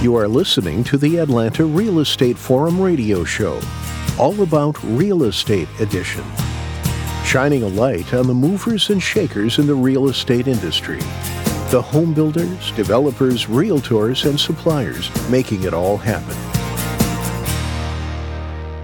You are listening to the Atlanta Real Estate Forum radio show, all about Real Estate Edition, shining a light on the movers and shakers in the real estate industry. The home builders, developers, realtors, and suppliers making it all happen.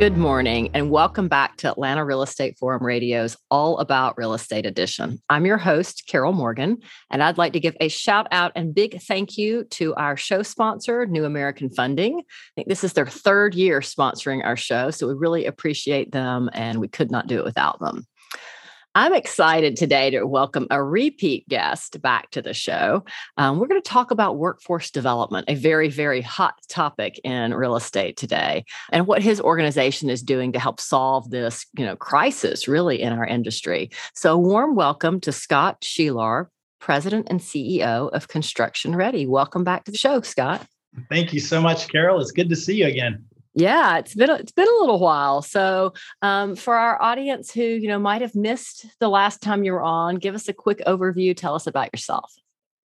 Good morning, and welcome back to Atlanta Real Estate Forum Radio's All About Real Estate Edition. I'm your host, Carol Morgan, and I'd like to give a shout out and big thank you to our show sponsor, New American Funding. I think this is their third year sponsoring our show, so we really appreciate them, and we could not do it without them. I'm excited today to welcome a repeat guest back to the show. Um, we're going to talk about workforce development, a very, very hot topic in real estate today, and what his organization is doing to help solve this, you know, crisis really in our industry. So, warm welcome to Scott Shelar, President and CEO of Construction Ready. Welcome back to the show, Scott. Thank you so much, Carol. It's good to see you again. Yeah, it's been it's been a little while. So, um, for our audience who you know might have missed the last time you were on, give us a quick overview. Tell us about yourself.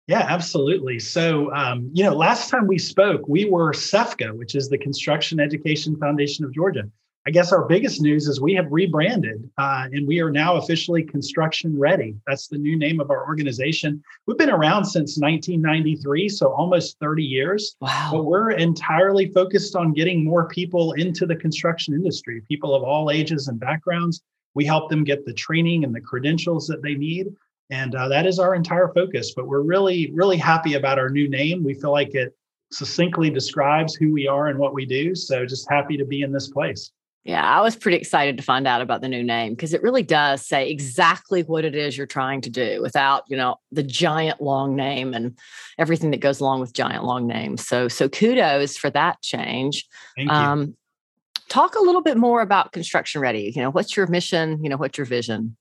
Yeah, absolutely. So, um, you know, last time we spoke, we were CEFGA, which is the Construction Education Foundation of Georgia. I guess our biggest news is we have rebranded uh, and we are now officially Construction Ready. That's the new name of our organization. We've been around since 1993, so almost 30 years. Wow. But we're entirely focused on getting more people into the construction industry, people of all ages and backgrounds. We help them get the training and the credentials that they need. And uh, that is our entire focus. But we're really, really happy about our new name. We feel like it succinctly describes who we are and what we do. So just happy to be in this place. Yeah, I was pretty excited to find out about the new name because it really does say exactly what it is you're trying to do without, you know, the giant long name and everything that goes along with giant long names. So, so kudos for that change. Thank you. Um, talk a little bit more about Construction Ready. You know, what's your mission? You know, what's your vision?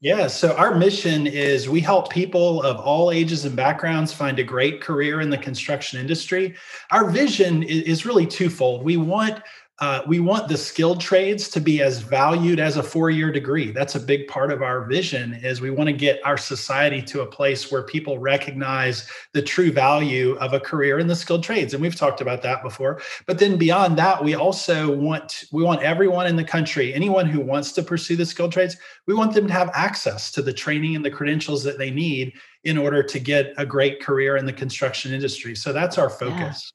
Yeah, so our mission is we help people of all ages and backgrounds find a great career in the construction industry. Our vision is really twofold. We want uh, we want the skilled trades to be as valued as a four-year degree. That's a big part of our vision is we want to get our society to a place where people recognize the true value of a career in the skilled trades and we've talked about that before. But then beyond that we also want we want everyone in the country anyone who wants to pursue the skilled trades we want them to have access to the training and the credentials that they need in order to get a great career in the construction industry. So that's our focus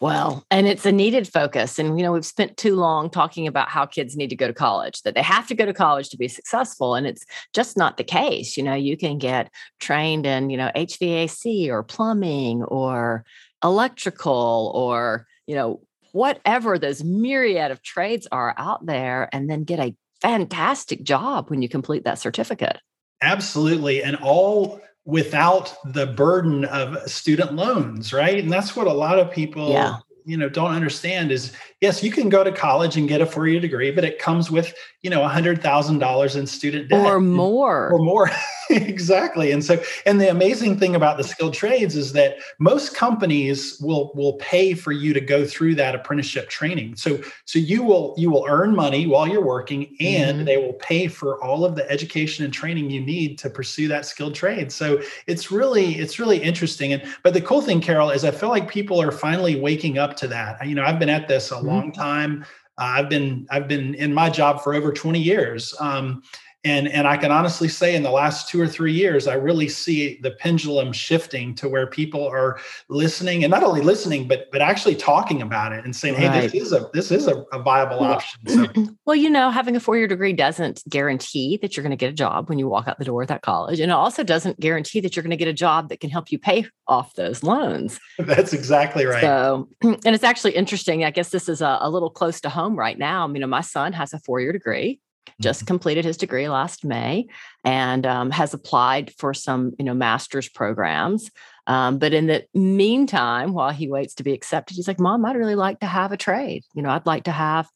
well, and it's a needed focus. And, you know, we've spent too long talking about how kids need to go to college, that they have to go to college to be successful. And it's just not the case. You know, you can get trained in, you know, HVAC or plumbing or electrical or, you know, whatever those myriad of trades are out there and then get a fantastic job when you complete that certificate. Absolutely. And all without the burden of student loans, right? And that's what a lot of people yeah. You know don't understand is yes, you can go to college and get a four-year degree, but it comes with, you know, a hundred thousand dollars in student debt. Or more. Or more. exactly. And so, and the amazing thing about the skilled trades is that most companies will will pay for you to go through that apprenticeship training. So so you will you will earn money while you're working and mm-hmm. they will pay for all of the education and training you need to pursue that skilled trade. So it's really it's really interesting. And but the cool thing, Carol, is I feel like people are finally waking up to that. You know, I've been at this a mm-hmm. long time. Uh, I've been I've been in my job for over 20 years. Um, and and i can honestly say in the last two or three years i really see the pendulum shifting to where people are listening and not only listening but but actually talking about it and saying right. hey this is a this is a, a viable option. So. well you know having a four-year degree doesn't guarantee that you're going to get a job when you walk out the door at that college. And it also doesn't guarantee that you're going to get a job that can help you pay off those loans. That's exactly right. So and it's actually interesting i guess this is a, a little close to home right now. You know my son has a four-year degree just mm-hmm. completed his degree last May and um, has applied for some, you know, master's programs. Um, but in the meantime, while he waits to be accepted, he's like, "Mom, I'd really like to have a trade. You know, I'd like to have,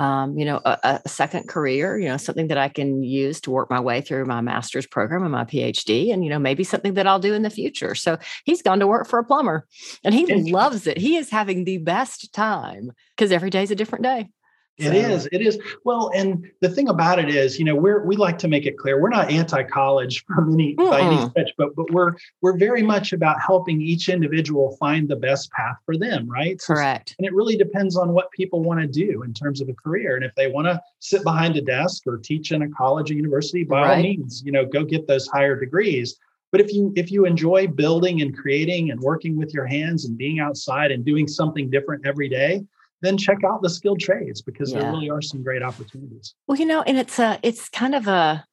um, you know, a, a, second career. You know, something that I can use to work my way through my master's program and my PhD, and you know, maybe something that I'll do in the future." So he's gone to work for a plumber, and he loves it. He is having the best time because every day is a different day. It is. It is. Well, and the thing about it is, you know, we're we like to make it clear we're not anti-college from any Mm-mm. by any stretch, but but we're we're very much about helping each individual find the best path for them, right? Correct. and it really depends on what people want to do in terms of a career. And if they want to sit behind a desk or teach in a college or university, by right. all means, you know, go get those higher degrees. But if you if you enjoy building and creating and working with your hands and being outside and doing something different every day, then check out the skilled trades because yeah. there really are some great opportunities. Well, you know, and it's a it's kind of a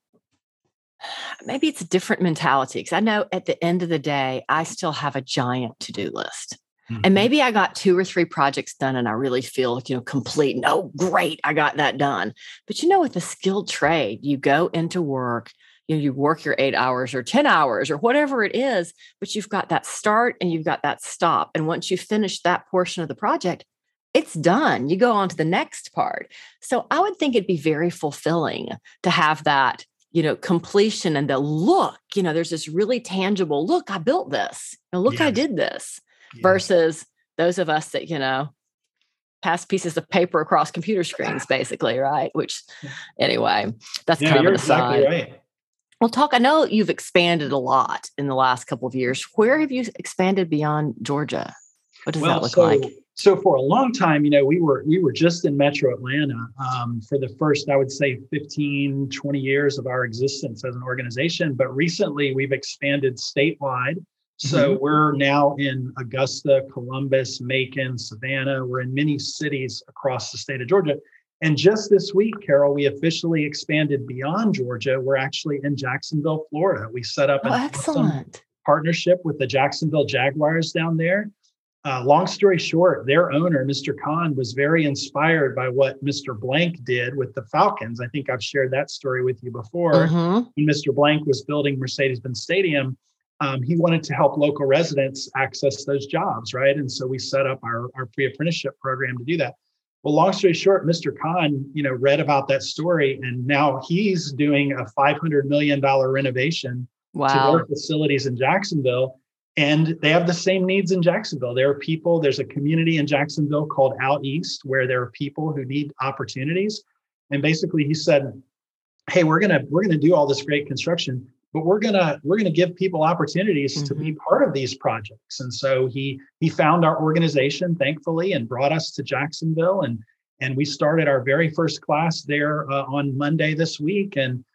maybe it's a different mentality because I know at the end of the day, I still have a giant to-do list. Mm-hmm. And maybe I got two or three projects done and I really feel like, you know, complete. And, oh, great, I got that done. But you know, with a skilled trade, you go into work, you know, you work your eight hours or 10 hours or whatever it is, but you've got that start and you've got that stop. And once you finish that portion of the project, it's done. You go on to the next part. So I would think it'd be very fulfilling to have that, you know, completion and the look, you know, there's this really tangible look, I built this. Look, yes. I did this yeah. versus those of us that, you know, pass pieces of paper across computer screens, basically, right? Which anyway, that's yeah, kind of an aside. Exactly right. Well, talk. I know you've expanded a lot in the last couple of years. Where have you expanded beyond Georgia? What does well, that look so, like? So for a long time you know we were we were just in metro atlanta um, for the first i would say 15 20 years of our existence as an organization. But recently we've expanded statewide. So mm-hmm. we're now in augusta columbus macon savannah. We're in many cities across the state of georgia. And just this week carol we officially expanded beyond georgia. We're actually in jacksonville florida. We set up an oh, excellent. partnership with the jacksonville jaguars down there uh, long story short, their owner, Mr. Khan, was very inspired by what Mr. Blank did with the Falcons. I think I've shared that story with you before. Mm-hmm. When Mr. Blank was building Mercedes Benz Stadium, um, he wanted to help local residents access those jobs, right? And so we set up our, our pre apprenticeship program to do that. Well, long story short, Mr. Khan, you know, read about that story, and now he's doing a $500 million renovation wow. to their facilities in Jacksonville and they have the same needs in Jacksonville. There are people, there's a community in Jacksonville called Out East where there are people who need opportunities. And basically he said, Hey, we're gonna we're gonna do all this great construction, but we're gonna we're gonna give people opportunities mm-hmm. to be mm-hmm. part of these projects. And so he he found our organization, thankfully, and brought us to Jacksonville. And and we started our very first class there uh, on Monday this week. And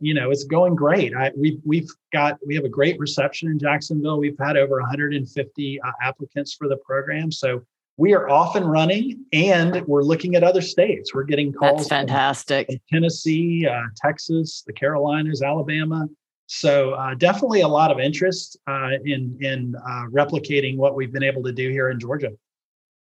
you know, it's going great. I, we've we've got we have a great reception in Jacksonville. We've had over 150 uh, applicants for the program, so we are off and running, and we're looking at other states. We're getting calls. That's fantastic. From, from Tennessee, uh, Texas, the Carolinas, Alabama. So uh, definitely a lot of interest uh, in in uh, replicating what we've been able to do here in Georgia.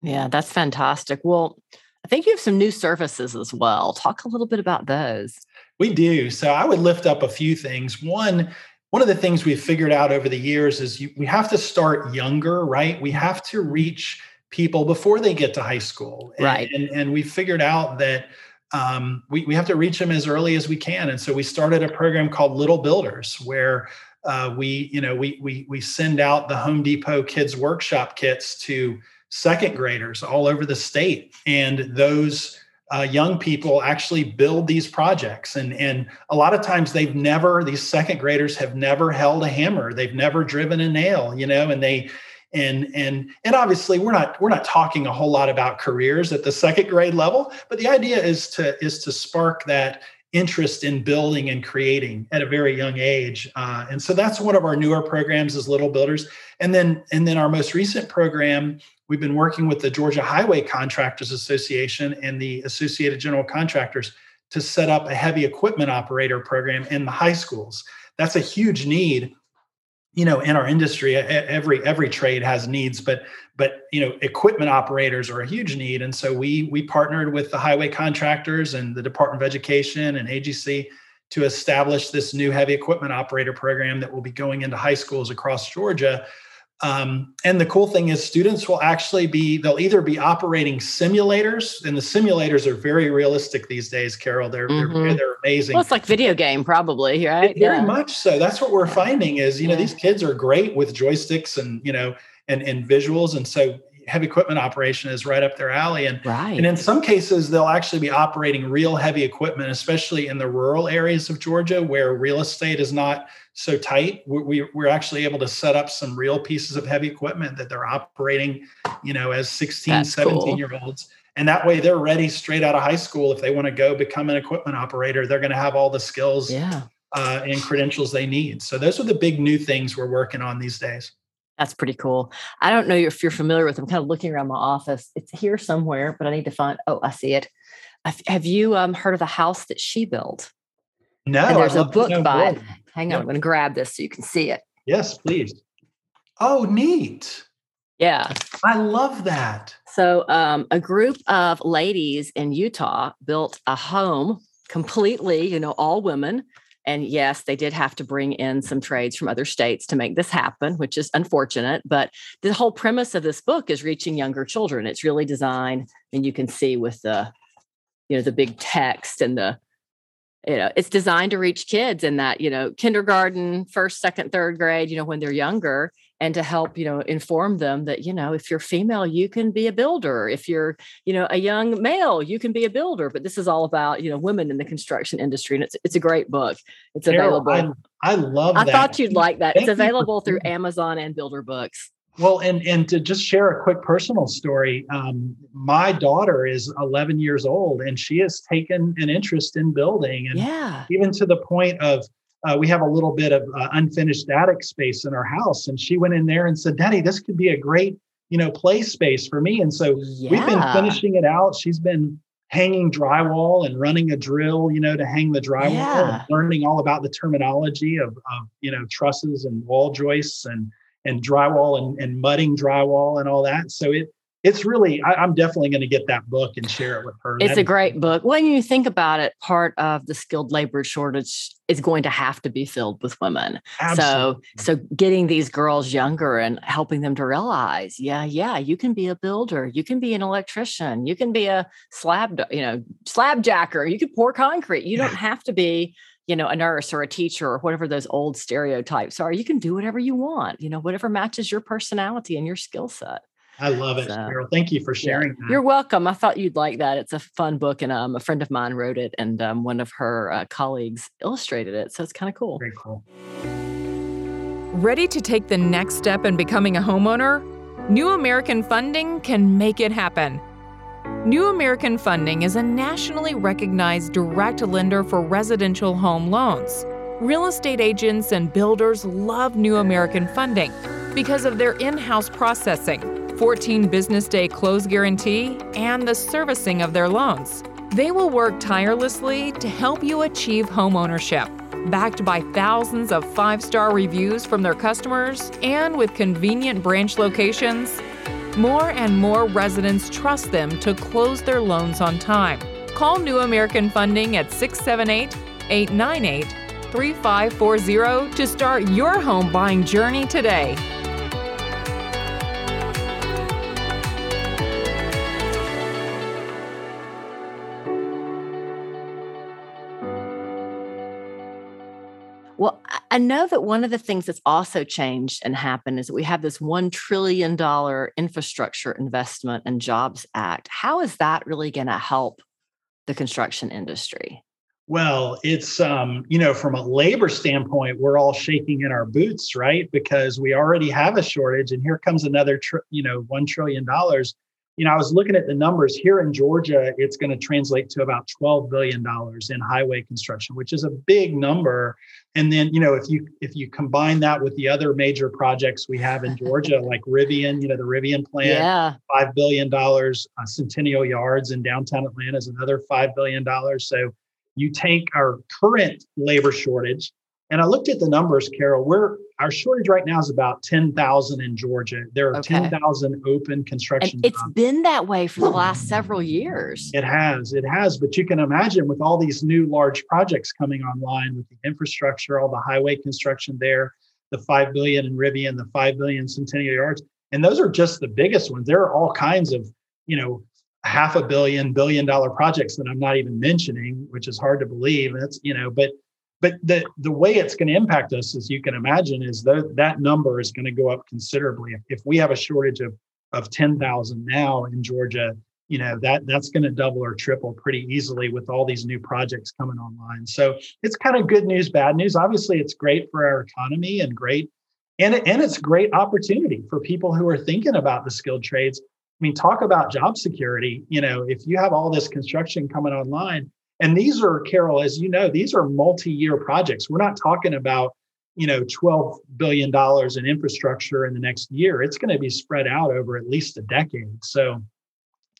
Yeah, that's fantastic. Well, I think you have some new services as well. Talk a little bit about those. We do. So I would lift up a few things. One, one of the things we've figured out over the years is you, we have to start younger, right? We have to reach people before they get to high school. And, right. And, and we figured out that um, we, we have to reach them as early as we can. And so we started a program called Little Builders where uh, we, you know, we, we, we send out the Home Depot Kids Workshop kits to second graders all over the state. And those uh, young people actually build these projects. And and a lot of times they've never these second graders have never held a hammer. They've never driven a nail you know and they and and and obviously we're not we're not talking a whole lot about careers at the second grade level but the idea is to is to spark that interest in building and creating at a very young age uh, and so that's one of our newer programs is little builders and then and then our most recent program We've been working with the Georgia Highway Contractors Association and the Associated General Contractors to set up a heavy equipment operator program in the high schools. That's a huge need you know in our industry every every trade has needs but but you know equipment operators are a huge need. And so we we partnered with the highway contractors and the department of education and agc to establish this new heavy equipment operator program that will be going into high schools across georgia um, and the cool thing is, students will actually be, they'll either be operating simulators, and the simulators are very realistic these days, Carol. They're, mm-hmm. they're, they're, amazing. Well, it's like video game, probably, right? Very yeah. much so. That's what we're finding is, you know, yeah. these kids are great with joysticks and, you know, and, and visuals. And so heavy equipment operation is right up their alley. And, right. and in some cases, they'll actually be operating real heavy equipment, especially in the rural areas of Georgia where real estate is not so tight. We, we're actually able to set up some real pieces of heavy equipment that they're operating, you know, as 16, That's 17 cool. year olds. And that way they're ready straight out of high school. If they want to go become an equipment operator, they're going to have all the skills yeah. uh, and credentials they need. So those are the big new things we're working on these days. That's pretty cool. I don't know if you're familiar with. I'm kind of looking around my office. It's here somewhere, but I need to find. Oh, I see it. Have you um, heard of the house that she built? No. And there's a book by it. Hang on, I'm going to grab this so you can see it. Yes, please. Oh, neat. Yeah. I love that. So, um, a group of ladies in Utah built a home completely, you know, all women and yes, they did have to bring in some trades from other states to make this happen, which is unfortunate. But the whole premise of this book is reaching younger children. It's really designed, and you can see with the, you know, the big text and the, you know, it's designed to reach kids in that, you know, kindergarten, first, second, third grade, you know, when they're younger and to help you know inform them that you know if you're female you can be a builder. If you're you know a young male you can be a builder. But this is all about you know women in the construction industry and it's it's a great book. It's Carol, available. I, I love I thought you'd like that. Thank it's available through Amazon and Builder Books. Well, and and to just share a quick personal story, um, my daughter is 11 years old, and she has taken an interest in building, and yeah. even to the point of uh, we have a little bit of uh, unfinished attic space in our house and she went in there and said daddy this could be a great you know play space for me and so yeah. we've been finishing it out she's been hanging drywall and running a drill you know to hang the drywall yeah. and learning all about the terminology of, of you know trusses and wall joists and and drywall and, and mudding drywall and all that so it it's really I, am definitely going to get that book and share it with her. It's a great book. When you think about it part of the skilled labor shortage is going to have to be filled with women. Absolutely. so so getting these girls younger and helping them to realize yeah yeah you can be a builder you can be an electrician you can be a slab you know slab jacker you can pour concrete. You don't have to be you know a nurse or a teacher or whatever those old stereotypes are. You can do whatever you want you know whatever matches your personality and your skill set I love it, so, Carol. Thank you for sharing yeah, You're welcome. I thought you'd like that. It's a fun book, and um, a friend of mine wrote it, and um, one of her uh, colleagues illustrated it. So it's kind of cool. Very cool. Ready to take the next step in becoming a homeowner? New American Funding can make it happen. New American Funding is a nationally recognized direct lender for residential home loans. Real estate agents and builders love New American Funding because of their in house processing 14 business day close guarantee, and the servicing of their loans. They will work tirelessly to help you achieve home ownership. Backed by thousands of five star reviews from their customers and with convenient branch locations, more and more residents trust them to close their loans on time. Call New American Funding at 678 898 3540 to start your home buying journey today. I know that one of the things that's also changed and happened is that we have this $1 trillion infrastructure investment and jobs act. How is that really going to help the construction industry? Well, it's um, you know, from a labor standpoint, we're all shaking in our boots, right? Because we already have a shortage, and here comes another, tr- you know, one trillion dollars you know, I was looking at the numbers here in Georgia, it's going to translate to about $12 billion in highway construction, which is a big number. And then, you know, if you if you combine that with the other major projects we have in Georgia, like Rivian, you know, the Rivian plant, yeah. $5 billion, uh, Centennial Yards in downtown Atlanta is another $5 billion. So you take our current labor shortage, and I looked at the numbers, Carol. We're our shortage right now is about 10,000 in Georgia. There are okay. 10,000 open construction. And it's jobs. been that way for the last several years. It has. It has. But you can imagine with all these new large projects coming online with the infrastructure, all the highway construction there, the 5 billion in Rivian, the 5 billion Centennial Yards. And those are just the biggest ones. There are all kinds of, you know, half a billion, billion dollar projects that I'm not even mentioning, which is hard to believe. That's, you know, but but the the way it's going to impact us, as you can imagine, is that that number is going to go up considerably. If, if we have a shortage of of 10,000 now in Georgia, you know that that's going to double or triple pretty easily with all these new projects coming online. So it's kind of good news, bad news. Obviously, it's great for our economy and great, and and it's great opportunity for people who are thinking about the skilled trades. I mean, talk about job security. You know, if you have all this construction coming online, and these are Carol, as you know, these are multi-year projects. We're not talking about you know 12 billion dollars in infrastructure in the next year. It's going to be spread out over at least a decade. So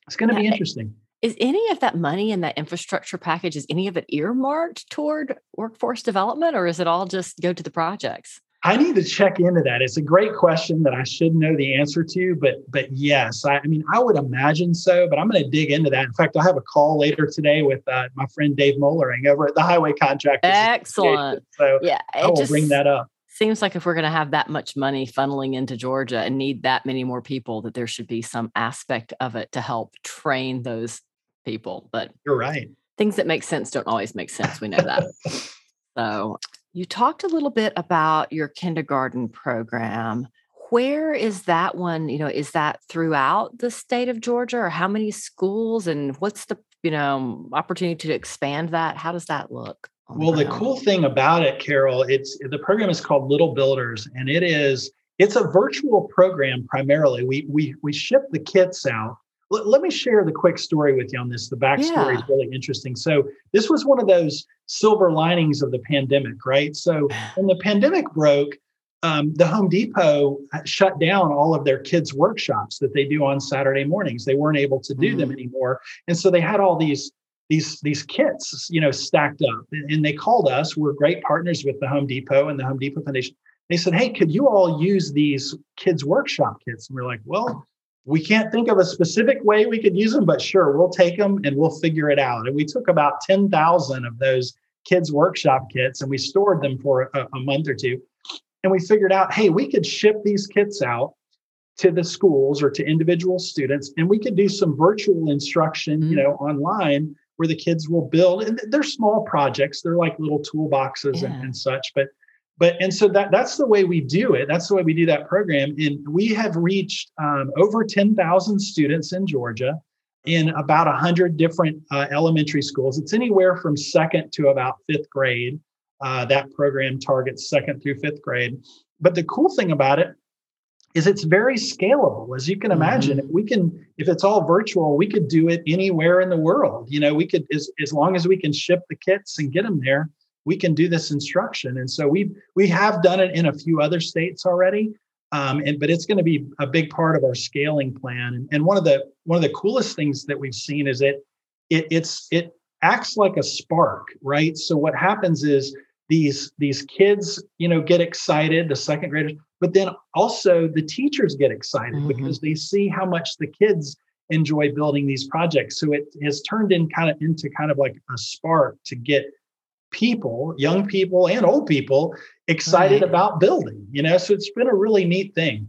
it's going to be interesting. Is any of that money in that infrastructure package, is any of it earmarked toward workforce development or is it all just go to the projects? I need to check into that. It's a great question that I should know the answer to, but but yes, I, I mein I would imagine so. But I'm going to dig into that. In fact, I have a call later today with uh, my friend Dave Mollering over at the Highway Contractors. Excellent. So yeah, I will bring that up seems like if we're going to have that much money funneling into Georgia and need that many more people, that there should be some aspect of it to help train those people. But you're right. Things that make sense don't always make sense. We know that. so you talked a little bit about your kindergarten program. Where is that one? You know, is that throughout the state of Georgia or how many schools and what's the, you know, opportunity to expand that? How does that look? well the cool thing about it carol it's the program is called little builders and it is it's a virtual program primarily we we we ship the kits out let, let me share the quick story with you on this the backstory yeah. is really interesting so this was one of those silver linings of the pandemic right so when the pandemic broke um, the Home Depot shut down all of their kids' workshops that they do on Saturday mornings. They weren't able to do mm them anymore, and so they had all these these these kits, you know, stacked up. And they called us. We're great partners with the Home Depot and the Home Depot Foundation. They said, "Hey, could you all use these kids workshop kits?" And we're like, "Well, we can't think of a specific way we could use them, but sure, we'll take them and we'll figure it out." And we took about ten thousand of those kids workshop kits and we stored them for a, a month or two. And we figured out, hey, we could ship these kits out to the schools or to individual students and we could do some virtual instruction you mm-hmm. know online where the kids will build and they're small projects they're like little toolboxes yeah. and, and such but but and so that that's the way we do it. That's the way we do that program. And we have reached um, over 10000 students in georgia in about 100 different uh, elementary schools. It's anywhere from second to about fifth grade. Uh, that program targets second through fifth grade. But the cool thing about it is it's very scalable as you can imagine mm-hmm. if we can if it's all virtual we could do it anywhere in the world. You know we could as, as long as we can ship the kits and get them there we can do this instruction. And so we we have done it in a few other states already um, and but it's going to be a big part of our scaling plan. And, and one of the one of the coolest things that we've seen is it, it it's it acts like a spark right? So what happens is these these kids you know get excited the second graders but then also the teachers get excited mm-hmm. because they see how much the kids enjoy building these projects. So it has turned in kind of into kind of like a spark to get people young people and old people excited right. about building you know so it's been a really neat thing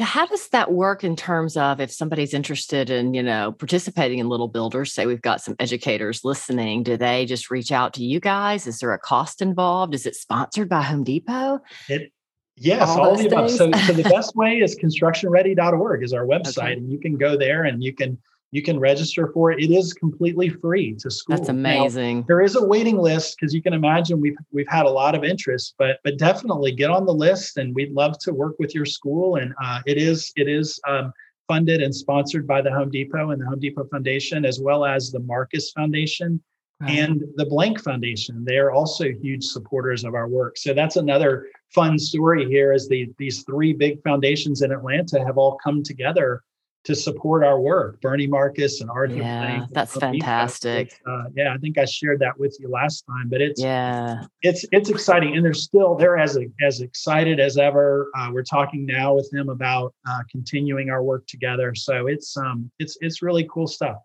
how does that work in terms of if somebody's interested in, you know, participating in Little Builders? Say we've got some educators listening. Do they just reach out to you guys? Is there a cost involved? Is it sponsored by Home Depot? It yes, all, all the above. So, so the best way is constructionready.org is our website, okay. and you can go there and you can you can register for it. It is completely free to school. That's amazing. Now, there is a waiting list because you can imagine we've we've had a lot of interest, but but definitely get on the list, and we'd love to work with your school. And uh, it is it is um, funded and sponsored by the Home Depot and the Home Depot Foundation, as well as the Marcus Foundation. Right. And the Blank Foundation, they are also huge supporters of our work. So that's another fun story here is the, these three big foundations in Atlanta have all come together to support our work. Bernie Marcus and Arthur. Yeah, that's fantastic. Uh, yeah, I think I shared that with you last time, but it's yeah, it's it's exciting, and they're still they're as as excited as ever. Uh, we're talking now with them about uh, continuing our work together, so it's um it's it's really cool stuff.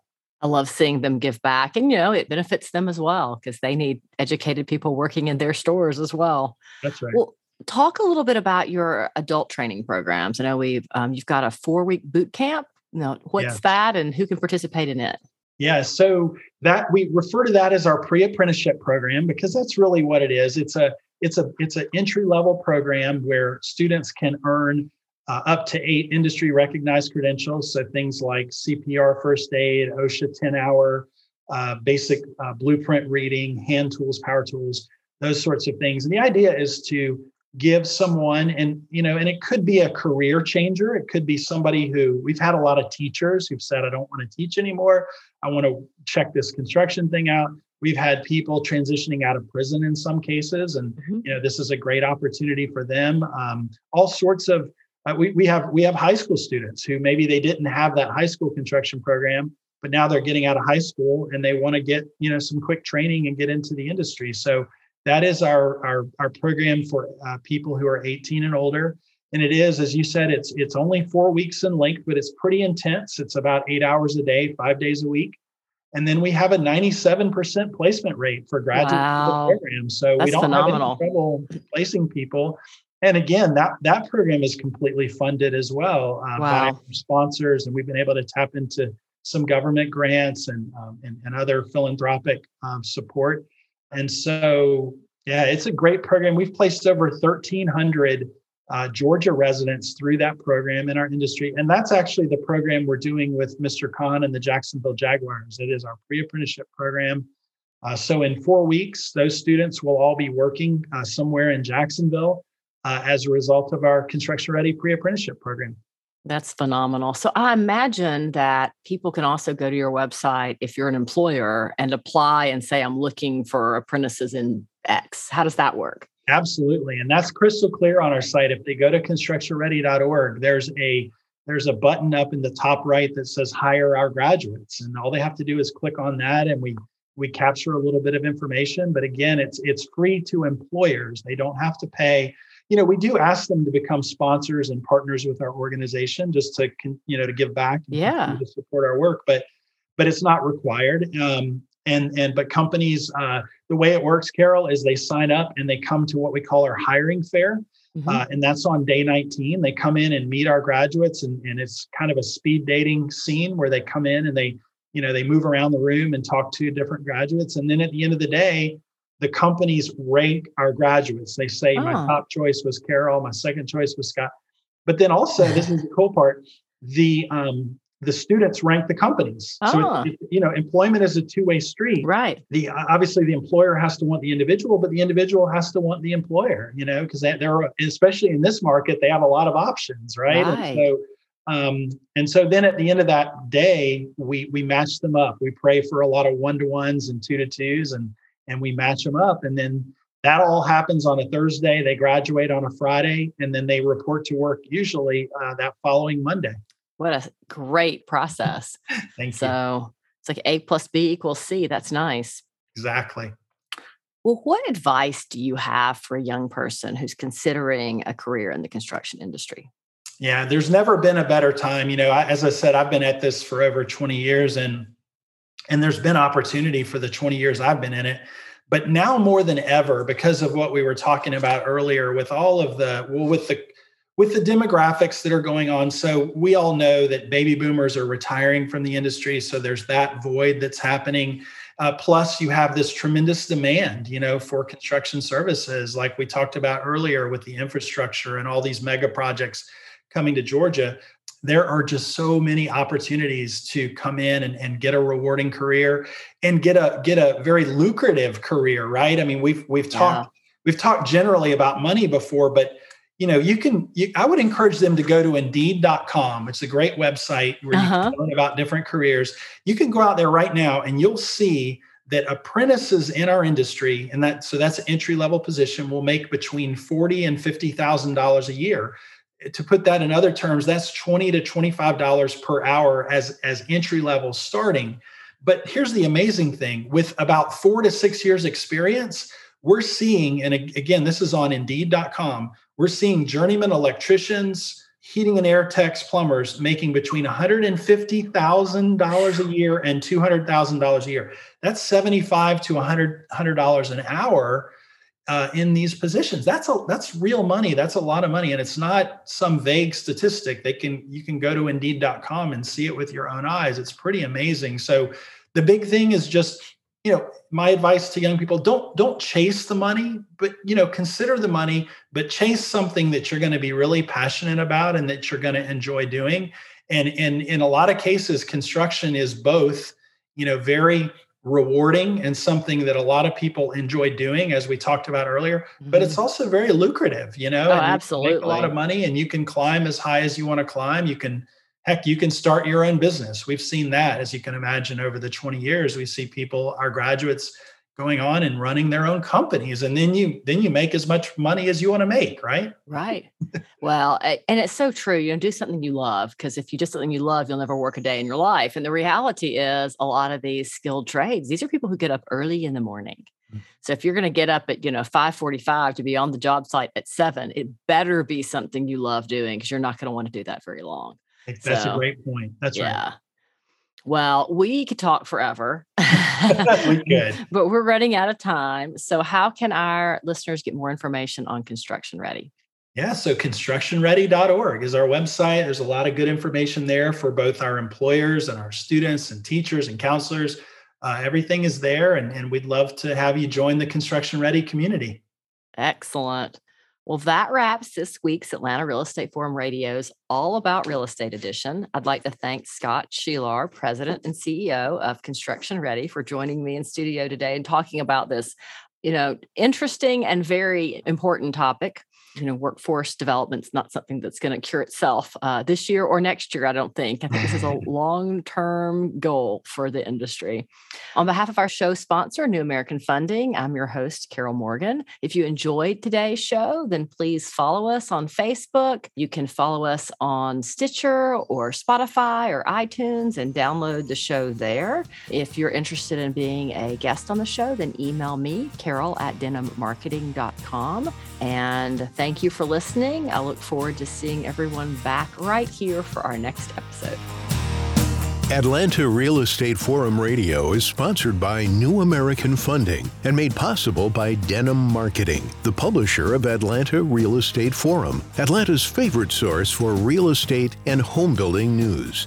I love seeing them give back, and you know it benefits them as well because they need educated people working in their stores as well. That's right. Well, talk a little bit about your adult training programs. I know we've um, you've got a four week boot camp. Know, what's yeah. that, and who can participate in it? Yeah, so that we refer to that as our pre-apprenticeship program because that's really what it is. It's a it's a it's an entry level program where students can earn uh, up to eight industry recognized credentials. So things like CPR first aid, OSHA 10 hour, uh, basic uh, blueprint reading, hand tools, power tools, those sorts of things. And the idea is to give someone, and you know, and it could be a career changer. It could be somebody who we've had a lot of teachers who've said, I don't want to teach anymore. I want to check this construction thing out. We've had people transitioning out of prison in some cases, and mm-hmm. you know, this is a great opportunity for them. Um, all sorts of uh, we, we have we have high school students who maybe they didn't have that high school construction program but now they're getting out of high school and they want to get you know some quick training and get into the industry so that is our our, our program for uh, people who are 18 and older. And it is as you said it's it's only four weeks in length but it's pretty intense. It's about eight hours a day five days a week. And then we have a 97% placement rate for graduate wow. program so That's we don't phenomenal. have any trouble placing people. And again that that program is completely funded as well uh, wow. by sponsors. And we've been able to tap into some government grants and um, and, and, other philanthropic um, support and so yeah it's a great program. We've placed over 1300 uh, georgia residents through that program in our industry. And that's actually the program we're doing with mr khan and the jacksonville jaguars. It is our pre-apprenticeship program. Uh, so in four weeks those students will all be working uh, somewhere in jacksonville uh, as a result of our construction ready pre apprenticeship program. That's phenomenal. So I imagine that people can also go to your website if you're an employer and apply and say, I'm looking for apprentices in X. How does that work? Absolutely. And that's crystal clear on our site. If they go to constructionready.org, there's a there's a button up in the top right that says hire our graduates. And all they have to do is click on that and we we capture a little bit of information. But again, it's it's free to employers. They don't have to pay you know, we do ask them to become sponsors and partners with our organization just to, you know, to give back, yeah, to support our work. But, but it's not required. Um, and and but companies, uh, the way it works, Carol, is they sign up and they come to what we call our hiring fair. Mm-hmm. Uh, and that's on day 19. They come in and meet our graduates, and, and it's kind of a speed dating scene where they come in and they, you know, they move around the room and talk to different graduates. And then at the end of the day, the companies rank our graduates. They say oh. my top choice was Carol, my second choice was Scott. But then also, this is the cool part: the um, the students rank the companies. Oh. So it, you know, employment is a two way street. Right. The obviously the employer has to want the individual, but the individual has to want the employer. You know, because they, are especially in this market, they have a lot of options, right? right. And so. Um, and so then at the end of that day, we we match them up. We pray for a lot of one to ones and two to twos, and and we match them up. And then that all happens on a Thursday. They graduate on a Friday, and then they report to work usually uh, that following Monday. What a great process! Thank so, you. So it's like A plus B equals C. That's nice. Exactly. Well, what advice do you have for a young person who's considering a career in the construction industry? Yeah, there's never been a better time. You know, as I said, I've been at this for over 20 years, and and there's been opportunity for the 20 years I've been in it. But now more than ever, because of what we were talking about earlier, with all of the well, with the with the demographics that are going on. So we all know that baby boomers are retiring from the industry. So there's that void that's happening. Uh, plus, you have this tremendous demand, you know, for construction services, like we talked about earlier with the infrastructure and all these mega projects coming to Georgia there are just so many opportunities to come in and, and get a rewarding career and get a get a very lucrative career right i mean we've we've talked yeah. we've talked generally about money before but you know you can you, i would encourage them to go to indeed.com it's a great website where uh-huh. you can learn about different careers you can go out there right now and you'll see that apprentices in our industry and that so that's an entry level position will make between 40 and 50 thousand dollars a year to put that in other terms, that's 20 to $25 per hour as, as entry level starting. But here's the amazing thing with about four to six years experience, we're seeing, and again, this is on indeed.com, we're seeing journeyman electricians, heating and air techs, plumbers making between $150,000 a year and $200,000 a year. That's 75 to $100, $100 an hour uh, in these positions. That's a that's real money. That's a lot of money, and it's not some vague statistic. They can you can go to Indeed.com and see it with your own eyes. It's pretty amazing. So the big thing is just you know my advice to young people don't don't chase the money but you know consider the money but chase something that you're going to be really passionate about and that you're going to enjoy doing and in in a lot of cases construction is both you know very rewarding and something that a lot of people enjoy doing as we talked about earlier mm-hmm. but it's mm-hmm. also very lucrative you know oh, absolutely a lot of money and you can climb as high as you want to climb you can heck you can start your own business we've seen that as you can imagine over the 20 years we see people our graduates going on and running their own companies. And then you then you make as much money as you want to make right? Right. Well and it's so true you know do something you love because if you do something you love you'll never work a day in your life. And the reality is a lot of these skilled trades these are people who get up early in the morning. Mm. so if you're going to get up at you know 5:45 to be on the job site at 7 it better be something you love doing because you're not going to want to do that very long. That's so, a great point. That's yeah. right well, we could talk forever. we could. but we're running out of time. So, how can our listeners get more information on Construction Ready? Yeah, so constructionready.org is our website. There's a lot of good information there for both our employers and our students and teachers and counselors. Uh, everything is there, and, and we'd love to have you join the Construction Ready community. Excellent. Well, that wraps this week's Atlanta Real Estate Forum Radio's All About Real Estate edition. I'd like to thank Scott Shelar, President and CEO of Construction Ready, for joining me in studio today and talking about this, you know, interesting and very important topic you know workforce development's not something that's going to cure itself uh, this year or next year i don't think. I think this is a long-term goal for the industry. On behalf of our show sponsor new american funding i'm your host carol morgan. If you enjoyed today's show then please follow us on facebook. You can follow us on stitcher or spotify or itunes and download the show there. If you're interested in being a guest on the show then email me carol at denimmarketing.com and thank you for listening. I look forward to seeing everyone back right here for our next episode. Atlanta Real Estate Forum Radio is sponsored by New American Funding and made possible by Denim Marketing, the publisher of Atlanta Real Estate Forum, Atlanta's favorite source for real estate and home building news.